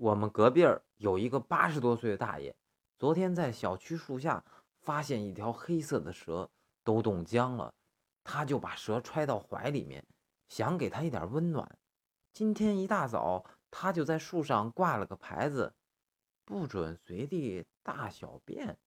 我们隔壁儿有一个八十多岁的大爷，昨天在小区树下发现一条黑色的蛇，都冻僵了，他就把蛇揣到怀里面，想给它一点温暖。今天一大早，他就在树上挂了个牌子，不准随地大小便。